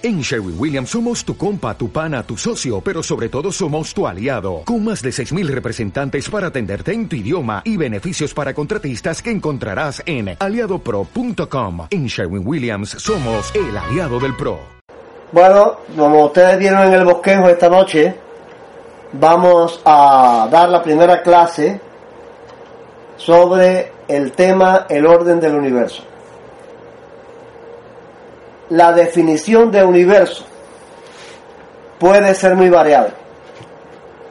En Sherwin Williams somos tu compa, tu pana, tu socio, pero sobre todo somos tu aliado, con más de 6.000 representantes para atenderte en tu idioma y beneficios para contratistas que encontrarás en aliadopro.com. En Sherwin Williams somos el aliado del PRO. Bueno, como ustedes vieron en el bosquejo esta noche, vamos a dar la primera clase sobre el tema el orden del universo la definición de universo puede ser muy variable,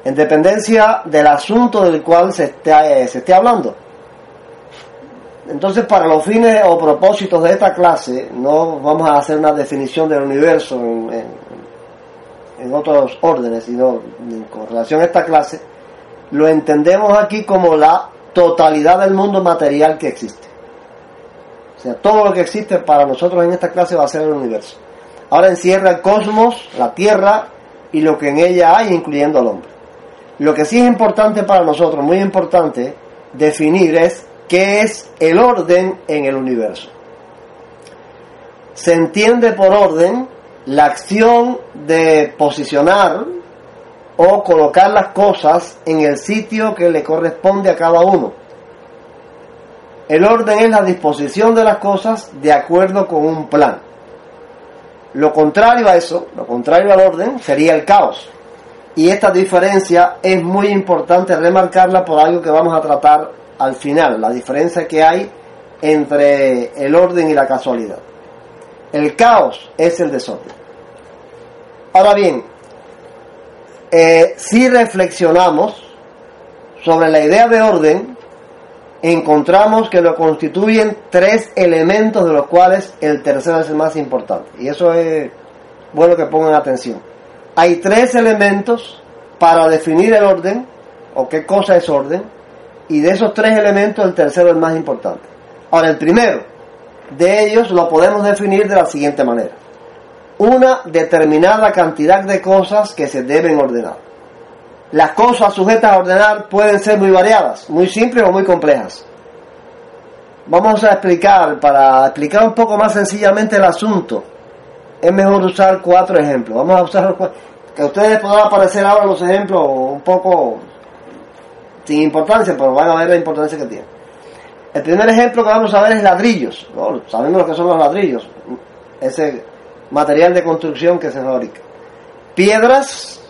en dependencia del asunto del cual se esté, eh, se esté hablando. Entonces, para los fines o propósitos de esta clase, no vamos a hacer una definición del universo en, en otros órdenes, sino con relación a esta clase, lo entendemos aquí como la totalidad del mundo material que existe. Todo lo que existe para nosotros en esta clase va a ser el universo. Ahora encierra el cosmos, la Tierra y lo que en ella hay, incluyendo al hombre. Lo que sí es importante para nosotros, muy importante, definir es qué es el orden en el universo. Se entiende por orden la acción de posicionar o colocar las cosas en el sitio que le corresponde a cada uno el orden es la disposición de las cosas de acuerdo con un plan. Lo contrario a eso, lo contrario al orden, sería el caos. Y esta diferencia es muy importante remarcarla por algo que vamos a tratar al final, la diferencia que hay entre el orden y la casualidad. El caos es el desorden. Ahora bien, eh, si reflexionamos sobre la idea de orden, encontramos que lo constituyen tres elementos de los cuales el tercero es el más importante. Y eso es bueno que pongan atención. Hay tres elementos para definir el orden, o qué cosa es orden, y de esos tres elementos el tercero es el más importante. Ahora, el primero de ellos lo podemos definir de la siguiente manera. Una determinada cantidad de cosas que se deben ordenar. Las cosas sujetas a ordenar pueden ser muy variadas, muy simples o muy complejas. Vamos a explicar, para explicar un poco más sencillamente el asunto, es mejor usar cuatro ejemplos. Vamos a usar que a ustedes puedan aparecer ahora los ejemplos un poco sin importancia, pero van a ver la importancia que tiene. El primer ejemplo que vamos a ver es ladrillos. Sabemos lo que son los ladrillos, ese material de construcción que se fabrica. Piedras,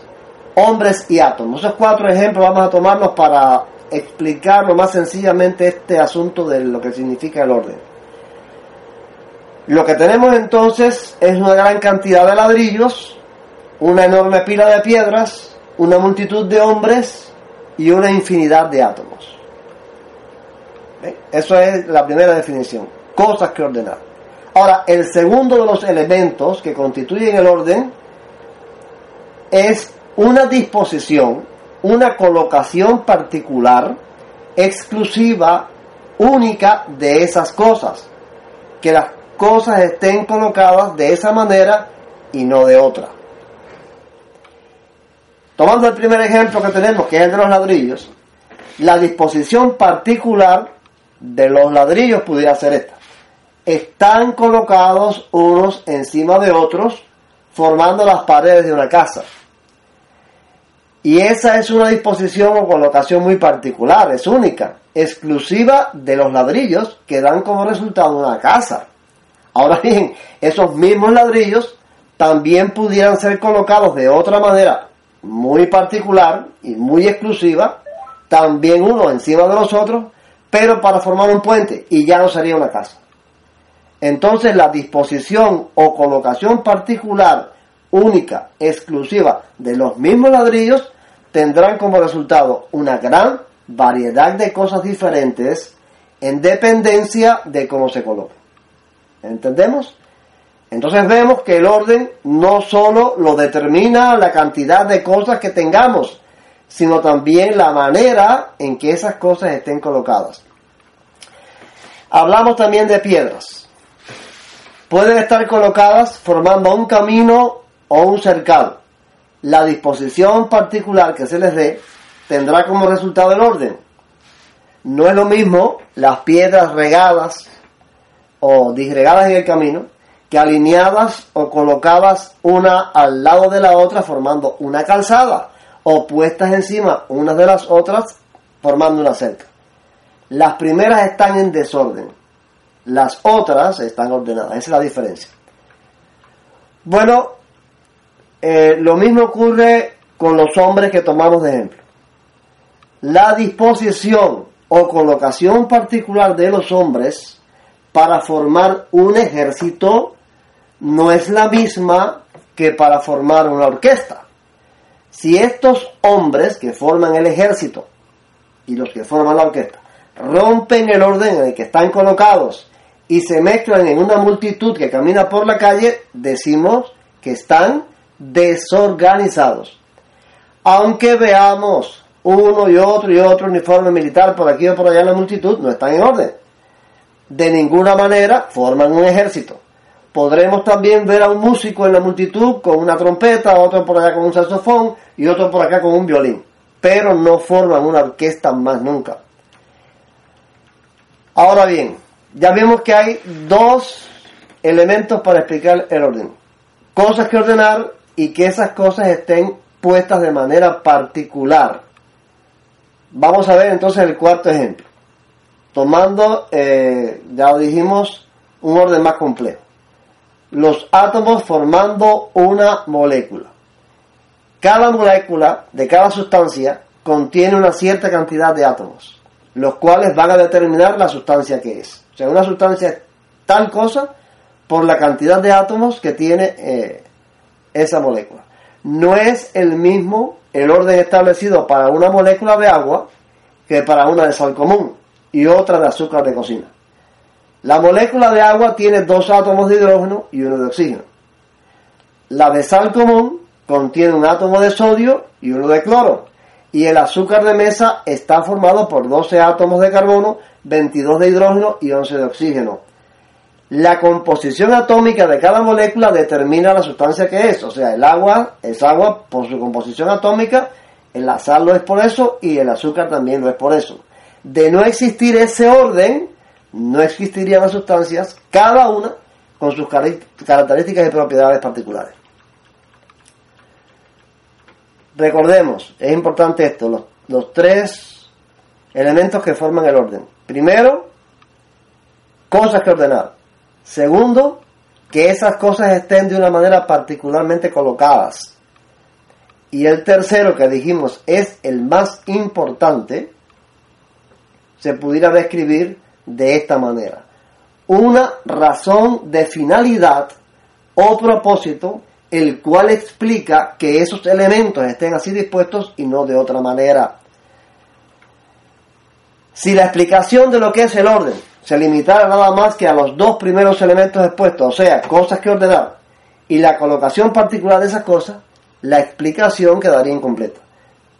hombres y átomos. Esos cuatro ejemplos vamos a tomarlos para explicar lo más sencillamente este asunto de lo que significa el orden. Lo que tenemos entonces es una gran cantidad de ladrillos, una enorme pila de piedras, una multitud de hombres y una infinidad de átomos. Eso es la primera definición, cosas que ordenar. Ahora, el segundo de los elementos que constituyen el orden es una disposición, una colocación particular, exclusiva, única de esas cosas. Que las cosas estén colocadas de esa manera y no de otra. Tomando el primer ejemplo que tenemos, que es el de los ladrillos, la disposición particular de los ladrillos pudiera ser esta. Están colocados unos encima de otros, formando las paredes de una casa. Y esa es una disposición o colocación muy particular, es única, exclusiva de los ladrillos que dan como resultado una casa. Ahora bien, esos mismos ladrillos también pudieran ser colocados de otra manera muy particular y muy exclusiva, también uno encima de los otros, pero para formar un puente y ya no sería una casa. Entonces la disposición o colocación particular única, exclusiva de los mismos ladrillos, tendrán como resultado una gran variedad de cosas diferentes en dependencia de cómo se coloca. ¿Entendemos? Entonces vemos que el orden no solo lo determina la cantidad de cosas que tengamos, sino también la manera en que esas cosas estén colocadas. Hablamos también de piedras. Pueden estar colocadas formando un camino o un cercado. La disposición particular que se les dé tendrá como resultado el orden. No es lo mismo las piedras regadas o disgregadas en el camino que alineadas o colocadas una al lado de la otra formando una calzada o puestas encima unas de las otras formando una cerca. Las primeras están en desorden, las otras están ordenadas, esa es la diferencia. Bueno, eh, lo mismo ocurre con los hombres que tomamos de ejemplo. La disposición o colocación particular de los hombres para formar un ejército no es la misma que para formar una orquesta. Si estos hombres que forman el ejército y los que forman la orquesta rompen el orden en el que están colocados y se mezclan en una multitud que camina por la calle, decimos que están desorganizados. Aunque veamos uno y otro y otro uniforme militar por aquí o por allá en la multitud, no están en orden. De ninguna manera forman un ejército. Podremos también ver a un músico en la multitud con una trompeta, otro por allá con un saxofón y otro por acá con un violín. Pero no forman una orquesta más nunca. Ahora bien, ya vemos que hay dos elementos para explicar el orden. Cosas que ordenar y que esas cosas estén puestas de manera particular. Vamos a ver entonces el cuarto ejemplo. Tomando, eh, ya lo dijimos, un orden más complejo. Los átomos formando una molécula. Cada molécula de cada sustancia contiene una cierta cantidad de átomos, los cuales van a determinar la sustancia que es. O sea, una sustancia es tal cosa por la cantidad de átomos que tiene eh, esa molécula. No es el mismo el orden establecido para una molécula de agua que para una de sal común y otra de azúcar de cocina. La molécula de agua tiene dos átomos de hidrógeno y uno de oxígeno. La de sal común contiene un átomo de sodio y uno de cloro. Y el azúcar de mesa está formado por 12 átomos de carbono, 22 de hidrógeno y 11 de oxígeno. La composición atómica de cada molécula determina la sustancia que es. O sea, el agua es agua por su composición atómica, el sal lo es por eso y el azúcar también lo es por eso. De no existir ese orden, no existirían las sustancias, cada una con sus características y propiedades particulares. Recordemos, es importante esto, los, los tres elementos que forman el orden. Primero, cosas que ordenar. Segundo, que esas cosas estén de una manera particularmente colocadas. Y el tercero que dijimos es el más importante, se pudiera describir de esta manera. Una razón de finalidad o propósito, el cual explica que esos elementos estén así dispuestos y no de otra manera. Si la explicación de lo que es el orden se limitara nada más que a los dos primeros elementos expuestos, o sea, cosas que ordenar, y la colocación particular de esas cosas, la explicación quedaría incompleta.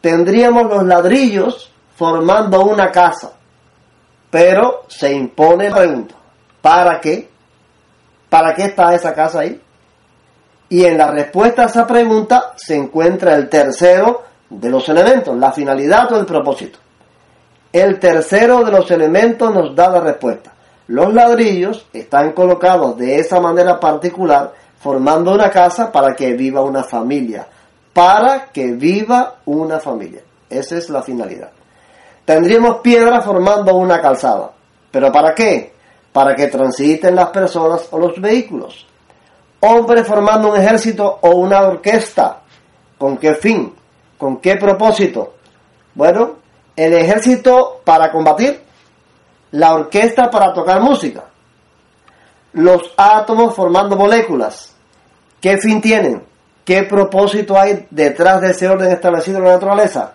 Tendríamos los ladrillos formando una casa, pero se impone la pregunta, ¿para qué? ¿Para qué está esa casa ahí? Y en la respuesta a esa pregunta se encuentra el tercero de los elementos, la finalidad o el propósito. El tercero de los elementos nos da la respuesta. Los ladrillos están colocados de esa manera particular, formando una casa para que viva una familia. Para que viva una familia. Esa es la finalidad. Tendríamos piedra formando una calzada. ¿Pero para qué? Para que transiten las personas o los vehículos. Hombres formando un ejército o una orquesta. ¿Con qué fin? ¿Con qué propósito? Bueno, el ejército para combatir, la orquesta para tocar música, los átomos formando moléculas. ¿Qué fin tienen? ¿Qué propósito hay detrás de ese orden establecido en la naturaleza?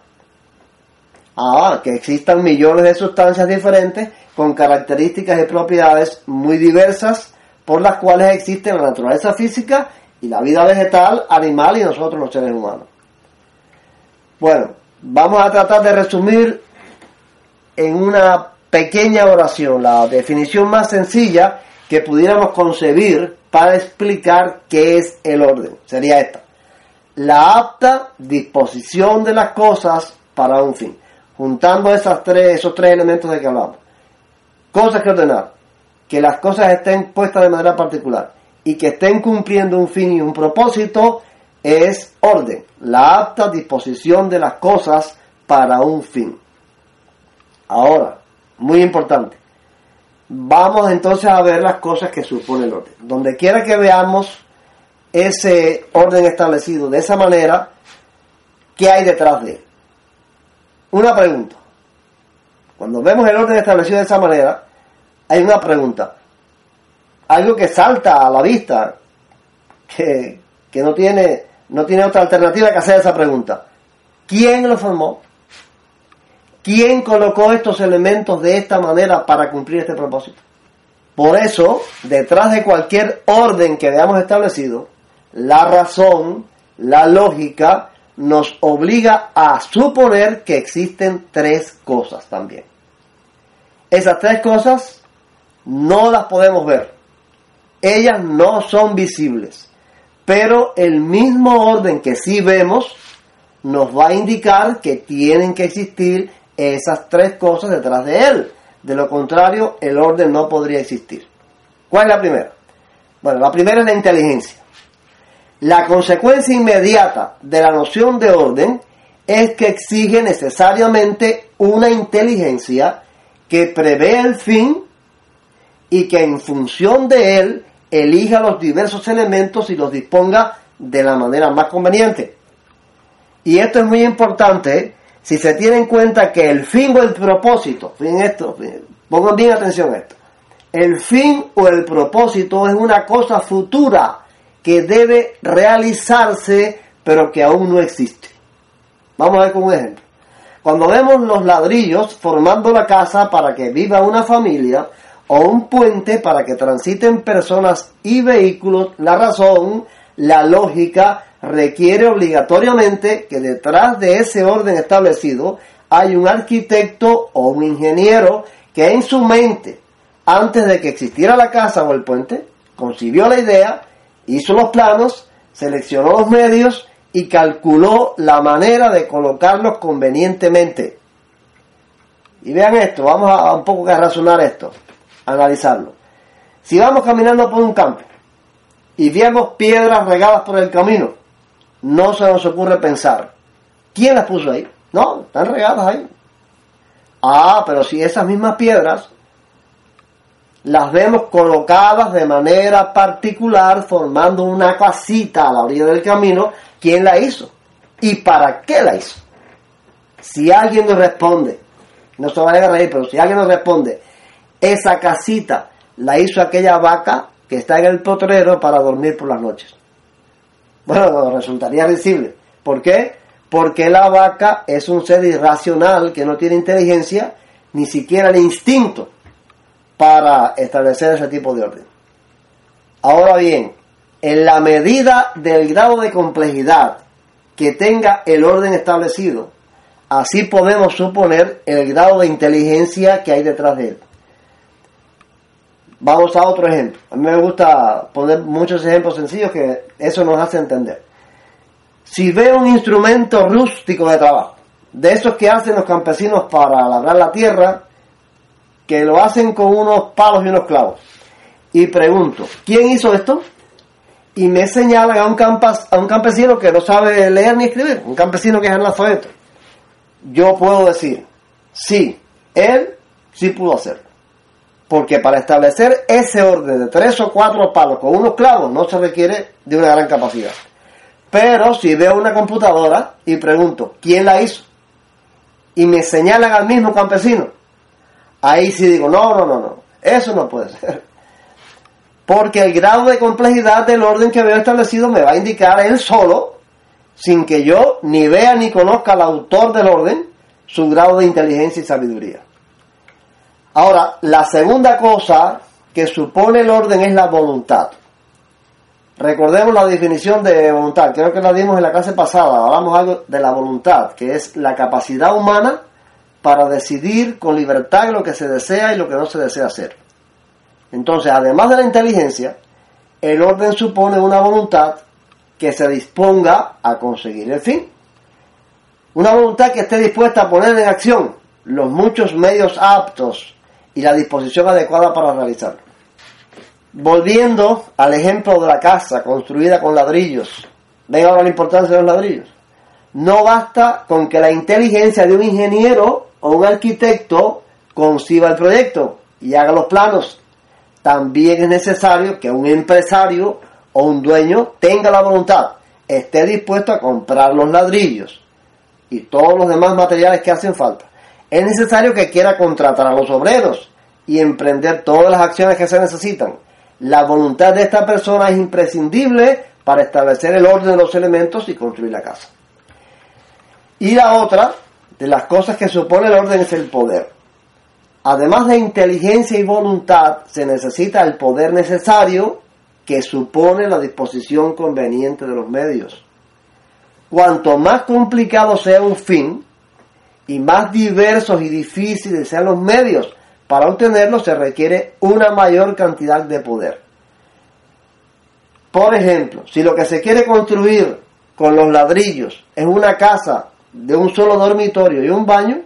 Ah, que existan millones de sustancias diferentes con características y propiedades muy diversas por las cuales existe la naturaleza física y la vida vegetal, animal y nosotros los seres humanos. Bueno, Vamos a tratar de resumir en una pequeña oración la definición más sencilla que pudiéramos concebir para explicar qué es el orden. Sería esta. La apta disposición de las cosas para un fin. Juntando esas tres, esos tres elementos de que hablamos. Cosas que ordenar. Que las cosas estén puestas de manera particular. y que estén cumpliendo un fin y un propósito es orden, la apta disposición de las cosas para un fin. Ahora, muy importante, vamos entonces a ver las cosas que supone el orden. Donde quiera que veamos ese orden establecido de esa manera, ¿qué hay detrás de él? Una pregunta. Cuando vemos el orden establecido de esa manera, hay una pregunta. Algo que salta a la vista, que, que no, tiene, no tiene otra alternativa que hacer esa pregunta. ¿Quién lo formó? ¿Quién colocó estos elementos de esta manera para cumplir este propósito? Por eso, detrás de cualquier orden que veamos establecido, la razón, la lógica, nos obliga a suponer que existen tres cosas también. Esas tres cosas no las podemos ver. Ellas no son visibles. Pero el mismo orden que sí vemos nos va a indicar que tienen que existir esas tres cosas detrás de él. De lo contrario, el orden no podría existir. ¿Cuál es la primera? Bueno, la primera es la inteligencia. La consecuencia inmediata de la noción de orden es que exige necesariamente una inteligencia que prevé el fin y que en función de él elija los diversos elementos y los disponga de la manera más conveniente. Y esto es muy importante si se tiene en cuenta que el fin o el propósito, esto, pongan bien atención a esto, el fin o el propósito es una cosa futura que debe realizarse pero que aún no existe. Vamos a ver con un ejemplo. Cuando vemos los ladrillos formando la casa para que viva una familia o un puente para que transiten personas y vehículos, la razón, la lógica requiere obligatoriamente que detrás de ese orden establecido hay un arquitecto o un ingeniero que en su mente, antes de que existiera la casa o el puente, concibió la idea, hizo los planos, seleccionó los medios y calculó la manera de colocarlos convenientemente. Y vean esto, vamos a un poco a razonar esto, analizarlo. Si vamos caminando por un campo y vemos piedras regadas por el camino, no se nos ocurre pensar, ¿quién las puso ahí? No, están regadas ahí. Ah, pero si esas mismas piedras las vemos colocadas de manera particular formando una casita a la orilla del camino, ¿quién la hizo? ¿Y para qué la hizo? Si alguien nos responde, no se vaya a reír, pero si alguien nos responde, esa casita la hizo aquella vaca que está en el potrero para dormir por las noches. Bueno, resultaría visible. ¿Por qué? Porque la vaca es un ser irracional que no tiene inteligencia, ni siquiera el instinto para establecer ese tipo de orden. Ahora bien, en la medida del grado de complejidad que tenga el orden establecido, así podemos suponer el grado de inteligencia que hay detrás de él. Vamos a otro ejemplo. A mí me gusta poner muchos ejemplos sencillos que eso nos hace entender. Si veo un instrumento rústico de trabajo, de esos que hacen los campesinos para labrar la tierra, que lo hacen con unos palos y unos clavos. Y pregunto, ¿quién hizo esto? Y me señalan a un, a un campesino que no sabe leer ni escribir, un campesino que es analfabeto. Yo puedo decir, sí, él sí pudo hacerlo. Porque para establecer ese orden de tres o cuatro palos con unos clavos no se requiere de una gran capacidad. Pero si veo una computadora y pregunto, ¿quién la hizo? Y me señalan al mismo campesino, ahí sí digo, no, no, no, no, eso no puede ser. Porque el grado de complejidad del orden que veo establecido me va a indicar él solo, sin que yo ni vea ni conozca al autor del orden, su grado de inteligencia y sabiduría. Ahora, la segunda cosa que supone el orden es la voluntad. Recordemos la definición de voluntad, creo que la dimos en la clase pasada, hablamos algo de la voluntad, que es la capacidad humana para decidir con libertad lo que se desea y lo que no se desea hacer. Entonces, además de la inteligencia, el orden supone una voluntad que se disponga a conseguir el fin. Una voluntad que esté dispuesta a poner en acción los muchos medios aptos y la disposición adecuada para realizarlo. Volviendo al ejemplo de la casa construida con ladrillos. ¿Ven ahora la importancia de los ladrillos? No basta con que la inteligencia de un ingeniero o un arquitecto conciba el proyecto y haga los planos. También es necesario que un empresario o un dueño tenga la voluntad, esté dispuesto a comprar los ladrillos y todos los demás materiales que hacen falta. Es necesario que quiera contratar a los obreros y emprender todas las acciones que se necesitan. La voluntad de esta persona es imprescindible para establecer el orden de los elementos y construir la casa. Y la otra de las cosas que supone el orden es el poder. Además de inteligencia y voluntad, se necesita el poder necesario que supone la disposición conveniente de los medios. Cuanto más complicado sea un fin y más diversos y difíciles sean los medios para obtenerlo, se requiere una mayor cantidad de poder. Por ejemplo, si lo que se quiere construir con los ladrillos es una casa de un solo dormitorio y un baño,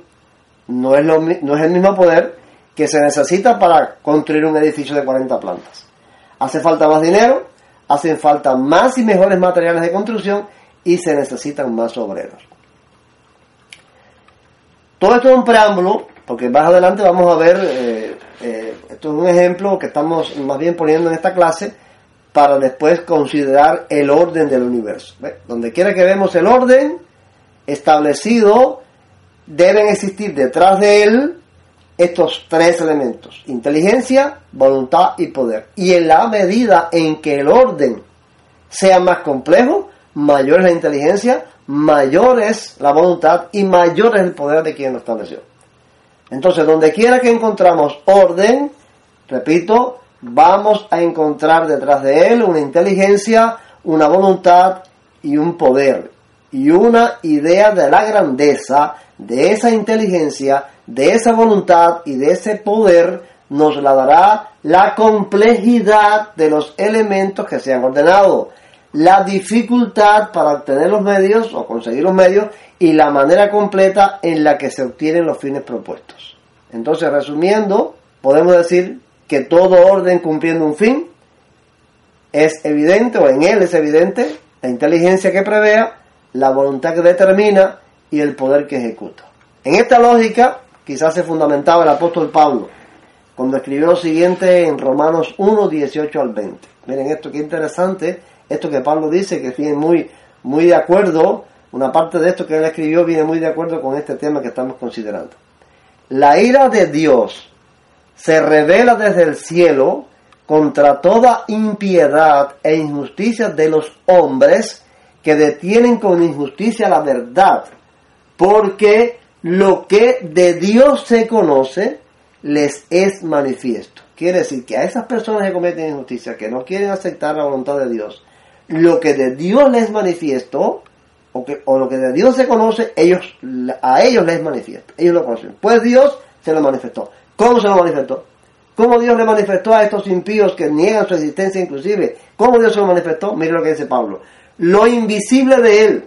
no es, lo, no es el mismo poder que se necesita para construir un edificio de 40 plantas. Hace falta más dinero, hacen falta más y mejores materiales de construcción y se necesitan más obreros. Todo esto es un preámbulo, porque más adelante vamos a ver, eh, eh, esto es un ejemplo que estamos más bien poniendo en esta clase para después considerar el orden del universo. Donde quiera que vemos el orden establecido, deben existir detrás de él estos tres elementos, inteligencia, voluntad y poder. Y en la medida en que el orden sea más complejo, mayor es la inteligencia, mayor es la voluntad y mayor es el poder de quien lo estableció. Entonces, donde quiera que encontramos orden, repito, vamos a encontrar detrás de él una inteligencia, una voluntad y un poder. Y una idea de la grandeza de esa inteligencia, de esa voluntad y de ese poder nos la dará la complejidad de los elementos que se han ordenado, la dificultad para obtener los medios o conseguir los medios y la manera completa en la que se obtienen los fines propuestos. Entonces, resumiendo, podemos decir que todo orden cumpliendo un fin es evidente o en él es evidente la inteligencia que prevea, la voluntad que determina y el poder que ejecuta. En esta lógica quizás se fundamentaba el apóstol Pablo cuando escribió lo siguiente en Romanos 1, 18 al 20. Miren esto, qué interesante, esto que Pablo dice, que viene muy, muy de acuerdo, una parte de esto que él escribió viene muy de acuerdo con este tema que estamos considerando. La ira de Dios se revela desde el cielo contra toda impiedad e injusticia de los hombres que detienen con injusticia la verdad porque lo que de Dios se conoce les es manifiesto. Quiere decir que a esas personas que cometen injusticia, que no quieren aceptar la voluntad de Dios, lo que de Dios les manifiesto, o, que, o lo que de Dios se conoce, ellos, a ellos les manifiesto. Ellos lo conocen. Pues Dios se lo manifestó. ¿Cómo se lo manifestó? ¿Cómo Dios le manifestó a estos impíos que niegan su existencia inclusive? ¿Cómo Dios se lo manifestó? Mire lo que dice Pablo. Lo invisible de Él,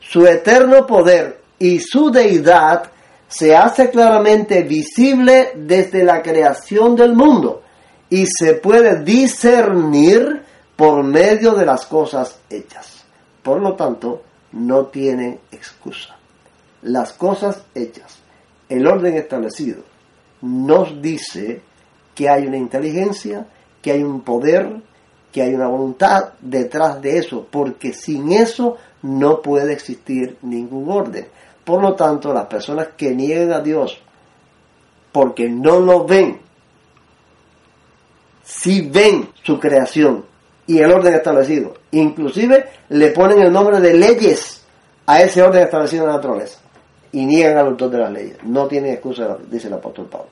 su eterno poder y su deidad se hace claramente visible desde la creación del mundo y se puede discernir por medio de las cosas hechas. Por lo tanto, no tiene excusa. Las cosas hechas, el orden establecido, nos dice que hay una inteligencia, que hay un poder, que hay una voluntad detrás de eso, porque sin eso no puede existir ningún orden. Por lo tanto, las personas que niegan a Dios porque no lo ven, si ven su creación y el orden establecido, inclusive le ponen el nombre de leyes a ese orden establecido en la naturaleza y niegan al autor de las leyes. No tienen excusa, dice el apóstol Pablo.